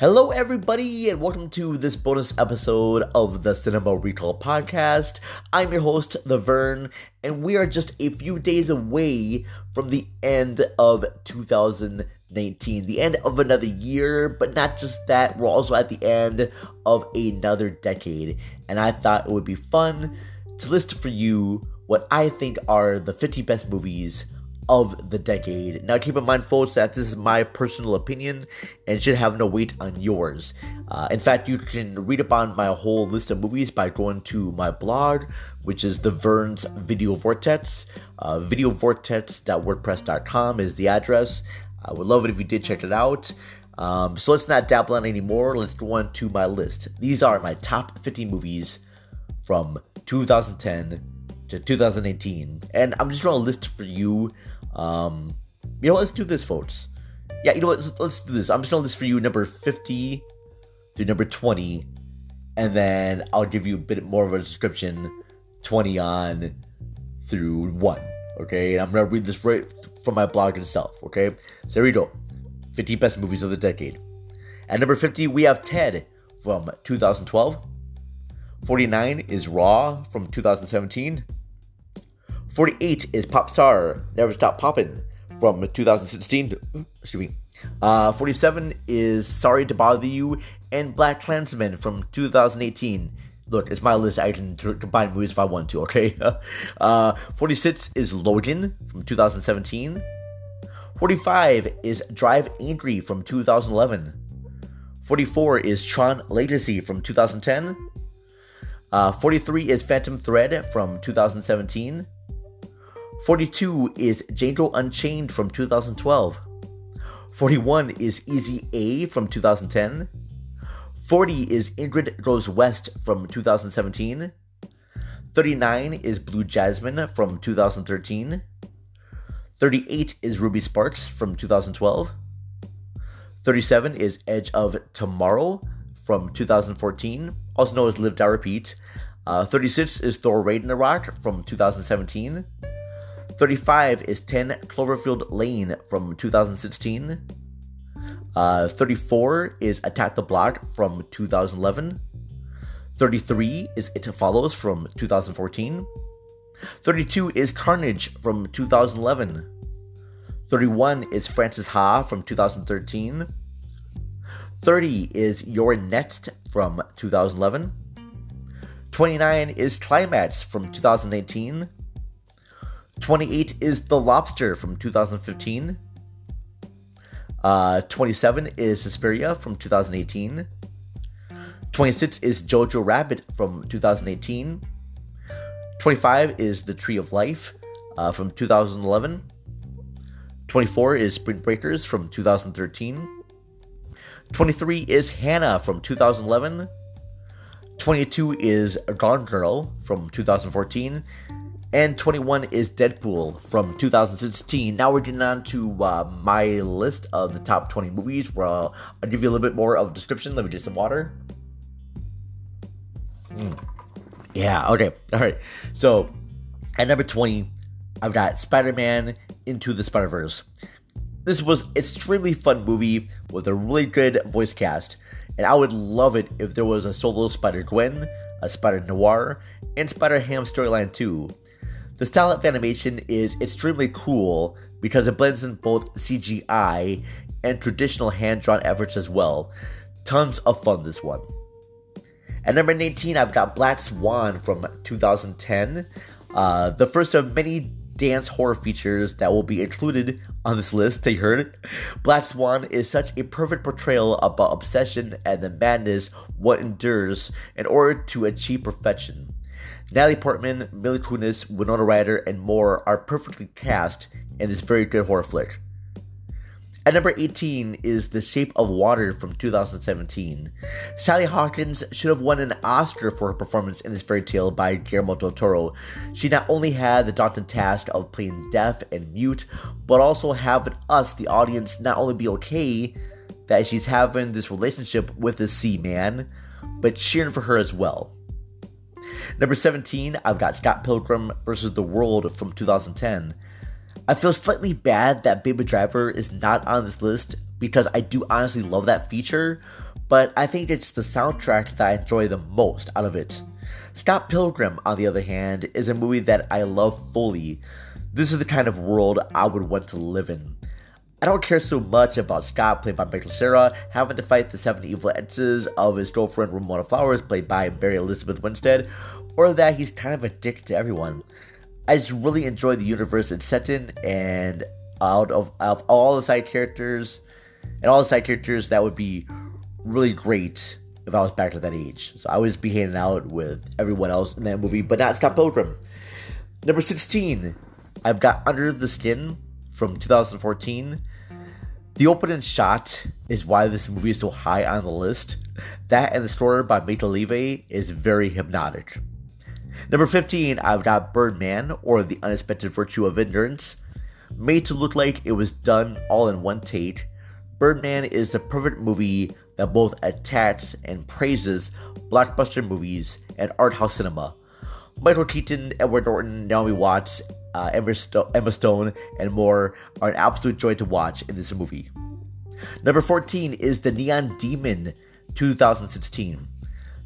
Hello, everybody, and welcome to this bonus episode of the Cinema Recall Podcast. I'm your host, The Vern, and we are just a few days away from the end of 2019, the end of another year, but not just that, we're also at the end of another decade. And I thought it would be fun to list for you what I think are the 50 best movies of the decade. Now, keep in mind, folks, that this is my personal opinion and should have no weight on yours. Uh, in fact, you can read upon my whole list of movies by going to my blog, which is the Vern's Video Vortex. Uh, videovortex.wordpress.com is the address. I would love it if you did check it out. Um, so let's not dabble on anymore. Let's go on to my list. These are my top 50 movies from 2010 to 2018. And I'm just going to list for you um, you know, let's do this, folks. Yeah, you know what? Let's, let's do this. I'm just gonna list for you number 50 through number 20, and then I'll give you a bit more of a description 20 on through 1. Okay, and I'm gonna read this right from my blog itself. Okay, so here we go 50 best movies of the decade. At number 50, we have Ted from 2012. 49 is Raw from 2017. 48 is Pop Star, Never Stop Poppin' from 2016. Excuse me. Uh, 47 is Sorry to Bother You and Black Klansman from 2018. Look, it's my list. I can combine movies if I want to, okay? uh, 46 is Logan from 2017. 45 is Drive Angry from 2011. 44 is Tron Legacy from 2010. Uh, 43 is Phantom Thread from 2017. 42 is Django Unchained from 2012. 41 is Easy A from 2010. 40 is Ingrid Goes West from 2017. 39 is Blue Jasmine from 2013. 38 is Ruby Sparks from 2012. 37 is Edge of Tomorrow from 2014, also known as Live Die Repeat. Uh, 36 is Thor Ragnarok from 2017. 35 is 10 Cloverfield Lane from 2016. Uh, 34 is Attack the Block from 2011. 33 is It Follows from 2014. 32 is Carnage from 2011. 31 is Frances Ha from 2013. 30 is You're Next from 2011. 29 is Climax from 2018. 28 is The Lobster from 2015. Uh, 27 is Suspiria from 2018. 26 is Jojo Rabbit from 2018. 25 is The Tree of Life uh, from 2011. 24 is Spring Breakers from 2013. 23 is Hanna from 2011. 22 is Gone Girl from 2014 and 21 is Deadpool from 2016. Now we're getting on to uh, my list of the top 20 movies where I'll, I'll, give you a little bit more of a description. Let me get some water. Mm. Yeah, okay. All right. So at number 20, I've got Spider Man Into the Spider Verse. This was extremely fun movie with a really good voice cast, and I would love it if there was a solo Spider Gwen, a Spider Noir, and Spider Ham storyline too. The style of animation is extremely cool because it blends in both CGI and traditional hand drawn efforts as well. Tons of fun, this one. At number 19, I've got Black Swan from 2010, uh, the first of many dance horror features that will be included on this list. You heard it. Black Swan is such a perfect portrayal about obsession and the madness one endures in order to achieve perfection. Natalie Portman, Mila Kunis, Winona Ryder, and more are perfectly cast in this very good horror flick. At number 18 is The Shape of Water from 2017. Sally Hawkins should have won an Oscar for her performance in this fairy tale by Guillermo del Toro. She not only had the daunting task of playing deaf and mute, but also having us, the audience, not only be okay that she's having this relationship with the sea man, but cheering for her as well. Number 17, I've got Scott Pilgrim versus the World from 2010. I feel slightly bad that Baby Driver is not on this list because I do honestly love that feature, but I think it's the soundtrack that I enjoy the most out of it. Scott Pilgrim, on the other hand, is a movie that I love fully. This is the kind of world I would want to live in. I don't care so much about Scott, played by Michael Cera, having to fight the seven evil entities of his girlfriend Ramona Flowers, played by Mary Elizabeth Winstead, or that he's kind of a dick to everyone. I just really enjoy the universe it's set in, and out of, out of all the side characters, and all the side characters, that would be really great if I was back to that age. So I was be hanging out with everyone else in that movie, but not Scott Pilgrim. Number 16, I've got Under the Skin from 2014. The opening shot is why this movie is so high on the list. That and the story by Mica Levi is very hypnotic. Number 15, I've got Birdman, or The Unexpected Virtue of Ignorance. Made to look like it was done all in one take, Birdman is the perfect movie that both attacks and praises blockbuster movies and art house cinema. Michael Keaton, Edward Norton, Naomi Watts, uh, Emma, Emma Stone, and more are an absolute joy to watch in this movie. Number 14 is The Neon Demon 2016.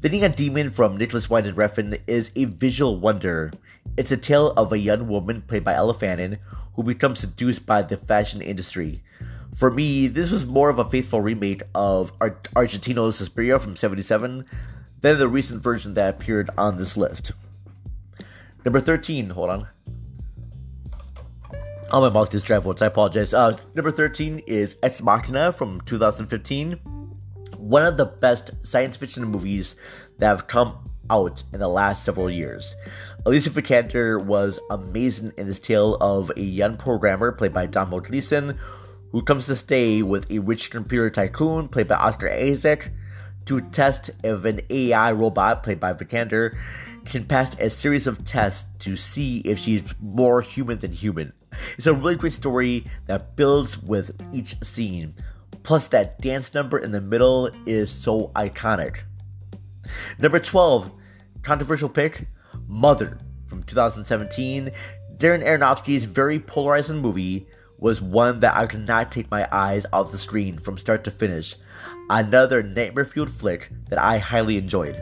The Neon Demon from Nicolas Winding Refn is a visual wonder. It's a tale of a young woman played by Elle Fanning who becomes seduced by the fashion industry. For me, this was more of a faithful remake of Ar- Argentino's Suspiria from 77 than the recent version that appeared on this list. Number 13, hold on. Oh, my mouth just travels, I apologize. Uh, number 13 is Ex Machina from 2015. One of the best science fiction movies that have come out in the last several years. Alicia Vikander was amazing in this tale of a young programmer played by Domhnall Gleeson who comes to stay with a rich computer tycoon played by Oscar Isaac to test if an AI robot played by Vikander can pass a series of tests to see if she's more human than human. It's a really great story that builds with each scene. Plus, that dance number in the middle is so iconic. Number 12, controversial pick Mother from 2017. Darren Aronofsky's very polarizing movie was one that I could not take my eyes off the screen from start to finish. Another nightmare fueled flick that I highly enjoyed.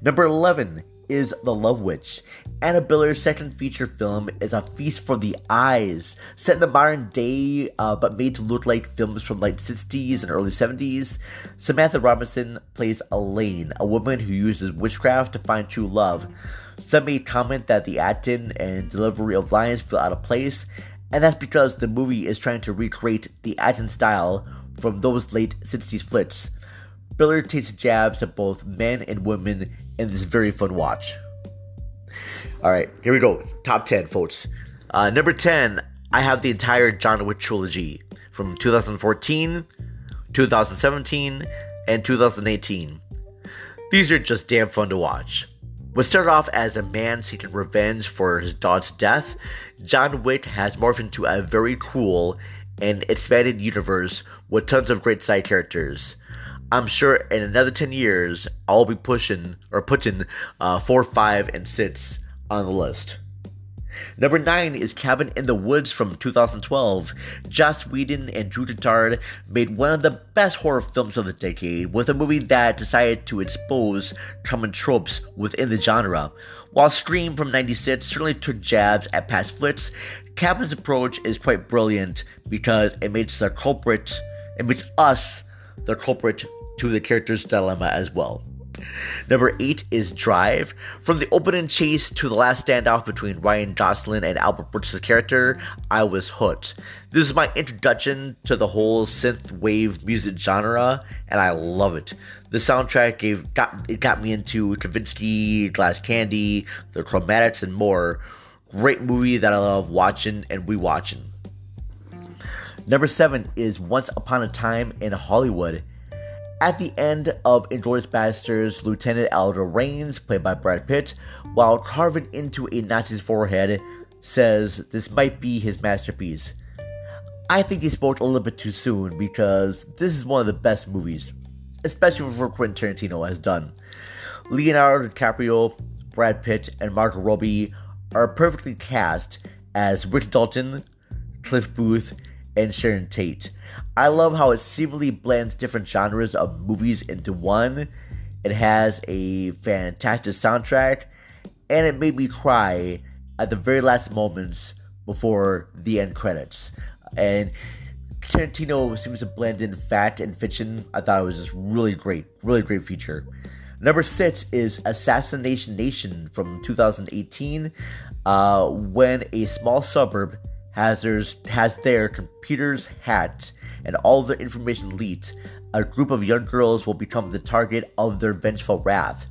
Number 11 is The Love Witch. Anna Biller's second feature film is a feast for the eyes, set in the modern day uh, but made to look like films from late 60s and early 70s. Samantha Robinson plays Elaine, a woman who uses witchcraft to find true love. Some may comment that the acting and delivery of lines feel out of place, and that's because the movie is trying to recreate the acting style from those late 60s flicks. Biller takes jabs at both men and women in this very fun watch. Alright, here we go. Top 10, folks. Uh, number 10, I have the entire John Wick trilogy from 2014, 2017, and 2018. These are just damn fun to watch. What started off as a man seeking revenge for his daughter's death, John Wick has morphed into a very cool and expanded universe with tons of great side characters. I'm sure in another 10 years, I'll be pushing or putting uh, 4, 5, and 6 on the list. Number 9 is Cabin in the Woods from 2012. Joss Whedon and Drew Goddard made one of the best horror films of the decade with a movie that decided to expose common tropes within the genre. While Scream from 96 certainly took jabs at past flicks, Cabin's approach is quite brilliant because it makes the culprit, it makes us the culprit to the character's dilemma as well. Number 8 is Drive. From the opening chase to the last standoff between Ryan Gosling and Albert Brooks' character, I was hooked. This is my introduction to the whole synth wave music genre, and I love it. The soundtrack gave got it got me into Kavinsky, Glass Candy, The Chromatics, and more. Great movie that I love watching and rewatching. Number 7 is Once Upon a Time in Hollywood. At the end of Inglourious Basterds, Lieutenant Aldo Raines, played by Brad Pitt, while carving into a Nazi's forehead, says this might be his masterpiece. I think he spoke a little bit too soon because this is one of the best movies, especially for Quentin Tarantino has done. Leonardo DiCaprio, Brad Pitt, and Margot Robbie are perfectly cast as Rick Dalton, Cliff Booth, and Sharon Tate. I love how it seemingly blends different genres of movies into one. It has a fantastic soundtrack, and it made me cry at the very last moments before the end credits. And Tarantino seems to blend in fact and fiction. I thought it was just really great, really great feature. Number six is Assassination Nation from 2018, uh, when a small suburb has their, has their computers hacked and all their information leaked. A group of young girls will become the target of their vengeful wrath.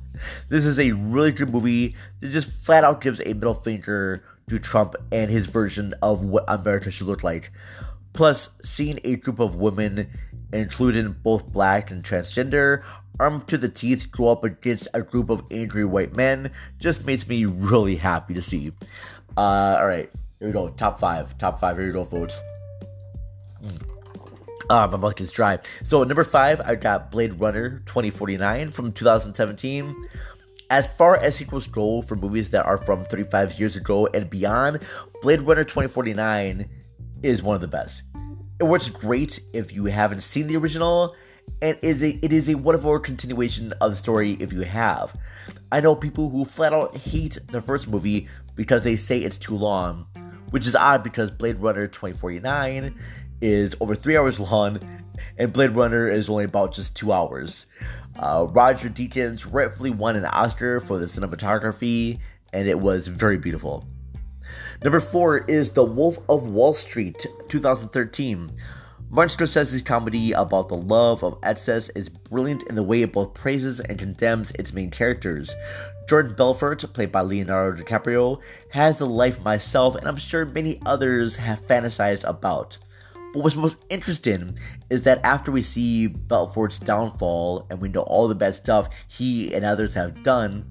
This is a really good movie that just flat out gives a middle finger to Trump and his version of what America should look like. Plus, seeing a group of women, including both black and transgender, armed to the teeth go up against a group of angry white men just makes me really happy to see. Uh, all right, here we go. Top five. Top five. Here we go, folks. Mm. Ah, my is dry. So number five, I got Blade Runner 2049 from 2017. As far as sequels go for movies that are from 35 years ago and beyond, Blade Runner 2049 is one of the best. It works great if you haven't seen the original, and is a it is a wonderful continuation of the story if you have. I know people who flat out hate the first movie because they say it's too long, which is odd because Blade Runner 2049 is over three hours long, and Blade Runner is only about just two hours. Uh, Roger Deakins rightfully won an Oscar for the cinematography, and it was very beautiful. Number four is The Wolf of Wall Street, 2013. Martin Scorsese's comedy about the love of excess is brilliant in the way it both praises and condemns its main characters. Jordan Belfort, played by Leonardo DiCaprio, has the life myself and I'm sure many others have fantasized about. But what's most interesting is that after we see Belfort's downfall and we know all the bad stuff he and others have done,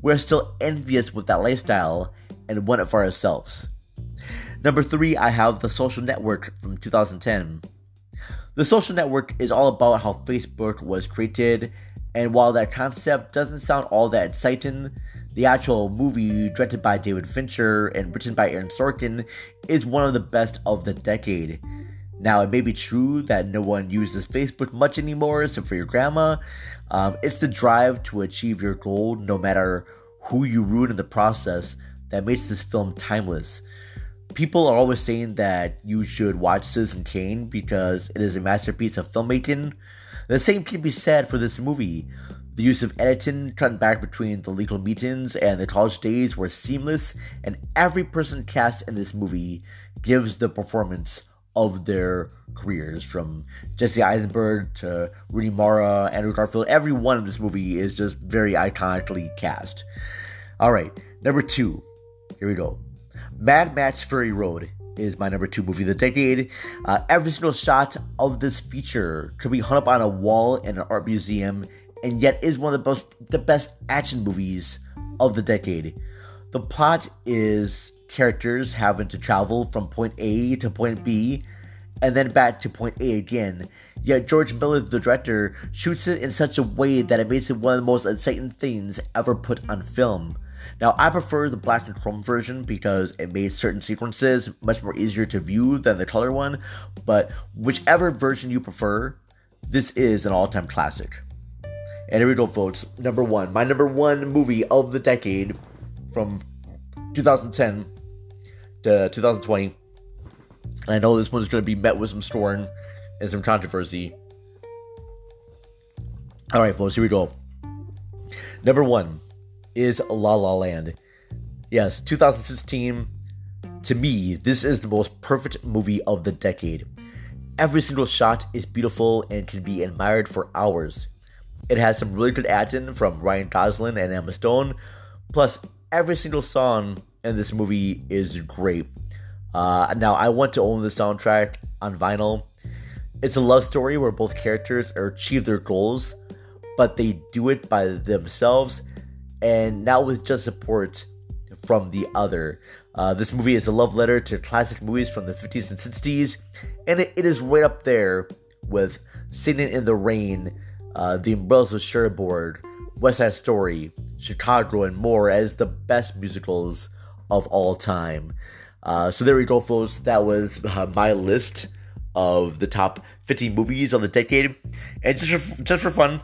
we're still envious with that lifestyle and want it for ourselves. Number three, I have The Social Network from 2010. The Social Network is all about how Facebook was created, and while that concept doesn't sound all that exciting, the actual movie, directed by David Fincher and written by Aaron Sorkin, is one of the best of the decade. Now, it may be true that no one uses Facebook much anymore, except for your grandma. Um, it's the drive to achieve your goal, no matter who you ruin in the process, that makes this film timeless. People are always saying that you should watch Citizen Kane because it is a masterpiece of filmmaking. The same can be said for this movie. The use of editing, cutting back between the legal meetings and the college days were seamless, and every person cast in this movie gives the performance of their careers from Jesse Eisenberg to Rooney Mara, Andrew Garfield. Everyone in this movie is just very iconically cast. All right, number two. Here we go. Mad Max Fury Road is my number two movie of the decade. Uh, every single shot of this feature could be hung up on a wall in an art museum, and yet is one of the best the best action movies of the decade. The plot is characters having to travel from point A to point B and then back to point A again. Yet George Miller, the director, shoots it in such a way that it makes it one of the most exciting things ever put on film. Now, I prefer the black and chrome version because it made certain sequences much more easier to view than the color one, but whichever version you prefer, this is an all time classic. And here we go, folks. Number one. My number one movie of the decade from 2010 Uh, to 2020. I know this one's going to be met with some scorn and some controversy. All right, folks, here we go. Number one is La La Land. Yes, 2016. To me, this is the most perfect movie of the decade. Every single shot is beautiful and can be admired for hours. It has some really good acting from Ryan Gosling and Emma Stone. Plus, every single song in this movie is great. Uh, now, I want to own the soundtrack on vinyl. It's a love story where both characters achieve their goals, but they do it by themselves and not with just support from the other. Uh, this movie is a love letter to classic movies from the 50s and 60s, and it, it is right up there with Singing in the Rain, uh, The Umbrellas of Cherbourg, West Side Story, Chicago, and more as the best musicals of all time. Uh, so there we go, folks. That was uh, my list of the top 15 movies of the decade. And just for, just for fun,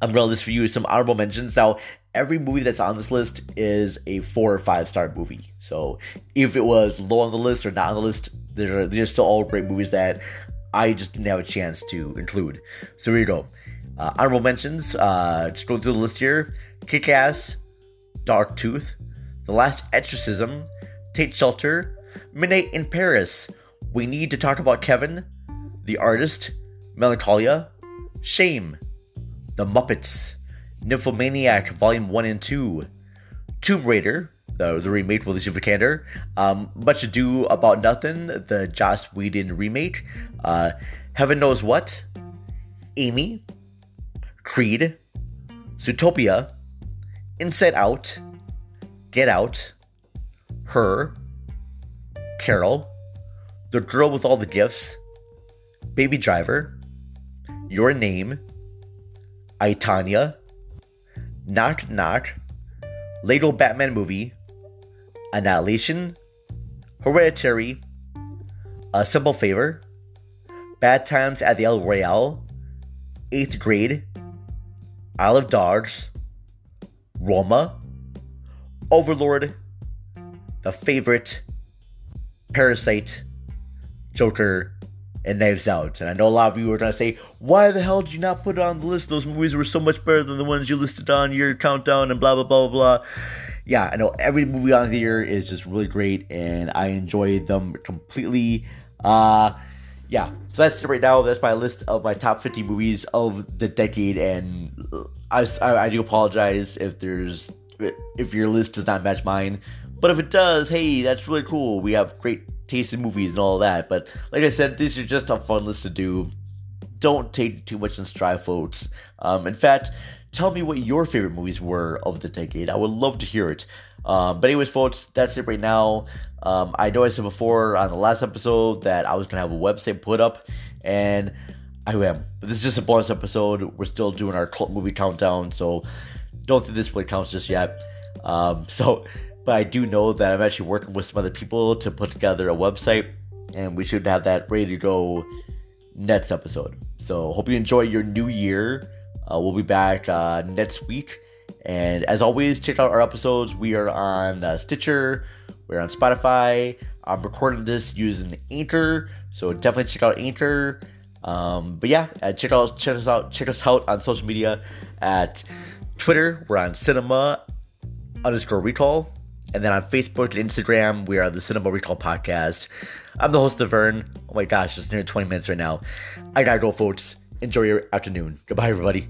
I'm gonna list for you some honorable mentions. Now, every movie that's on this list is a four or five star movie. So if it was low on the list or not on the list, they're they're still all great movies that I just didn't have a chance to include. So here you go. Uh, honorable mentions. Uh, just going through the list here: Kick Ass, Dogtooth, The Last Exorcism, Take Shelter, Midnight in Paris. We need to talk about Kevin, The Artist, Melancholia, Shame, The Muppets, Nymphomaniac Volume 1 and 2, Tomb Raider, the, the remake with Alicia Vikander, um, Much Ado About Nothing, the Joss Whedon remake, uh, Heaven Knows What, Amy, Creed, Zootopia, Inside Out, Get Out, Her, Carol, The Girl with All the Gifts, Baby Driver, Your Name, I, Tonya, Knock Knock, Lego Batman Movie, Annihilation, Hereditary, A Simple Favor, Bad Times at the El Royale, 8th Grade, Isle of Dogs, Roma, Overlord, The Favorite, Parasite, Joker, and Knives Out. And I know a lot of you are going to say, why the hell did you not put it on the list? Those movies were so much better than the ones you listed on your countdown and blah, blah, blah, blah, blah. Yeah, I know every movie on here is just really great and I enjoy them completely. Uh, yeah, so that's it right now. That's my list of my top 50 movies of the decade. And I, I, I do apologize if there's if your list does not match mine. But if it does, hey, that's really cool. We have great taste in movies and all that. But like I said, these are just a fun list to do. Don't take too much in stride, folks. Um, in fact, tell me what your favorite movies were of the decade. I would love to hear it. Um, but anyways, folks, that's it right now. Um, I know I said before on the last episode that I was gonna have a website put up, and I am. But this is just a bonus episode. We're still doing our cult movie countdown, so don't think this really counts just yet. Um, so but I do know that I'm actually working with some other people to put together a website, and we should have that ready to go next episode. So hope you enjoy your new year. Uh, we'll be back uh, next week, and as always, check out our episodes. We are on uh, Stitcher, we're on Spotify. I'm recording this using Anchor, so definitely check out Anchor. Um, but yeah, uh, check out check us out check us out on social media at Twitter. We're on Cinema underscore Recall and then on Facebook and Instagram, we are the Cinema Recall Podcast. I'm the host of Vern. Oh my gosh, it's nearly 20 minutes right now. I gotta go, folks. Enjoy your afternoon. Goodbye, everybody.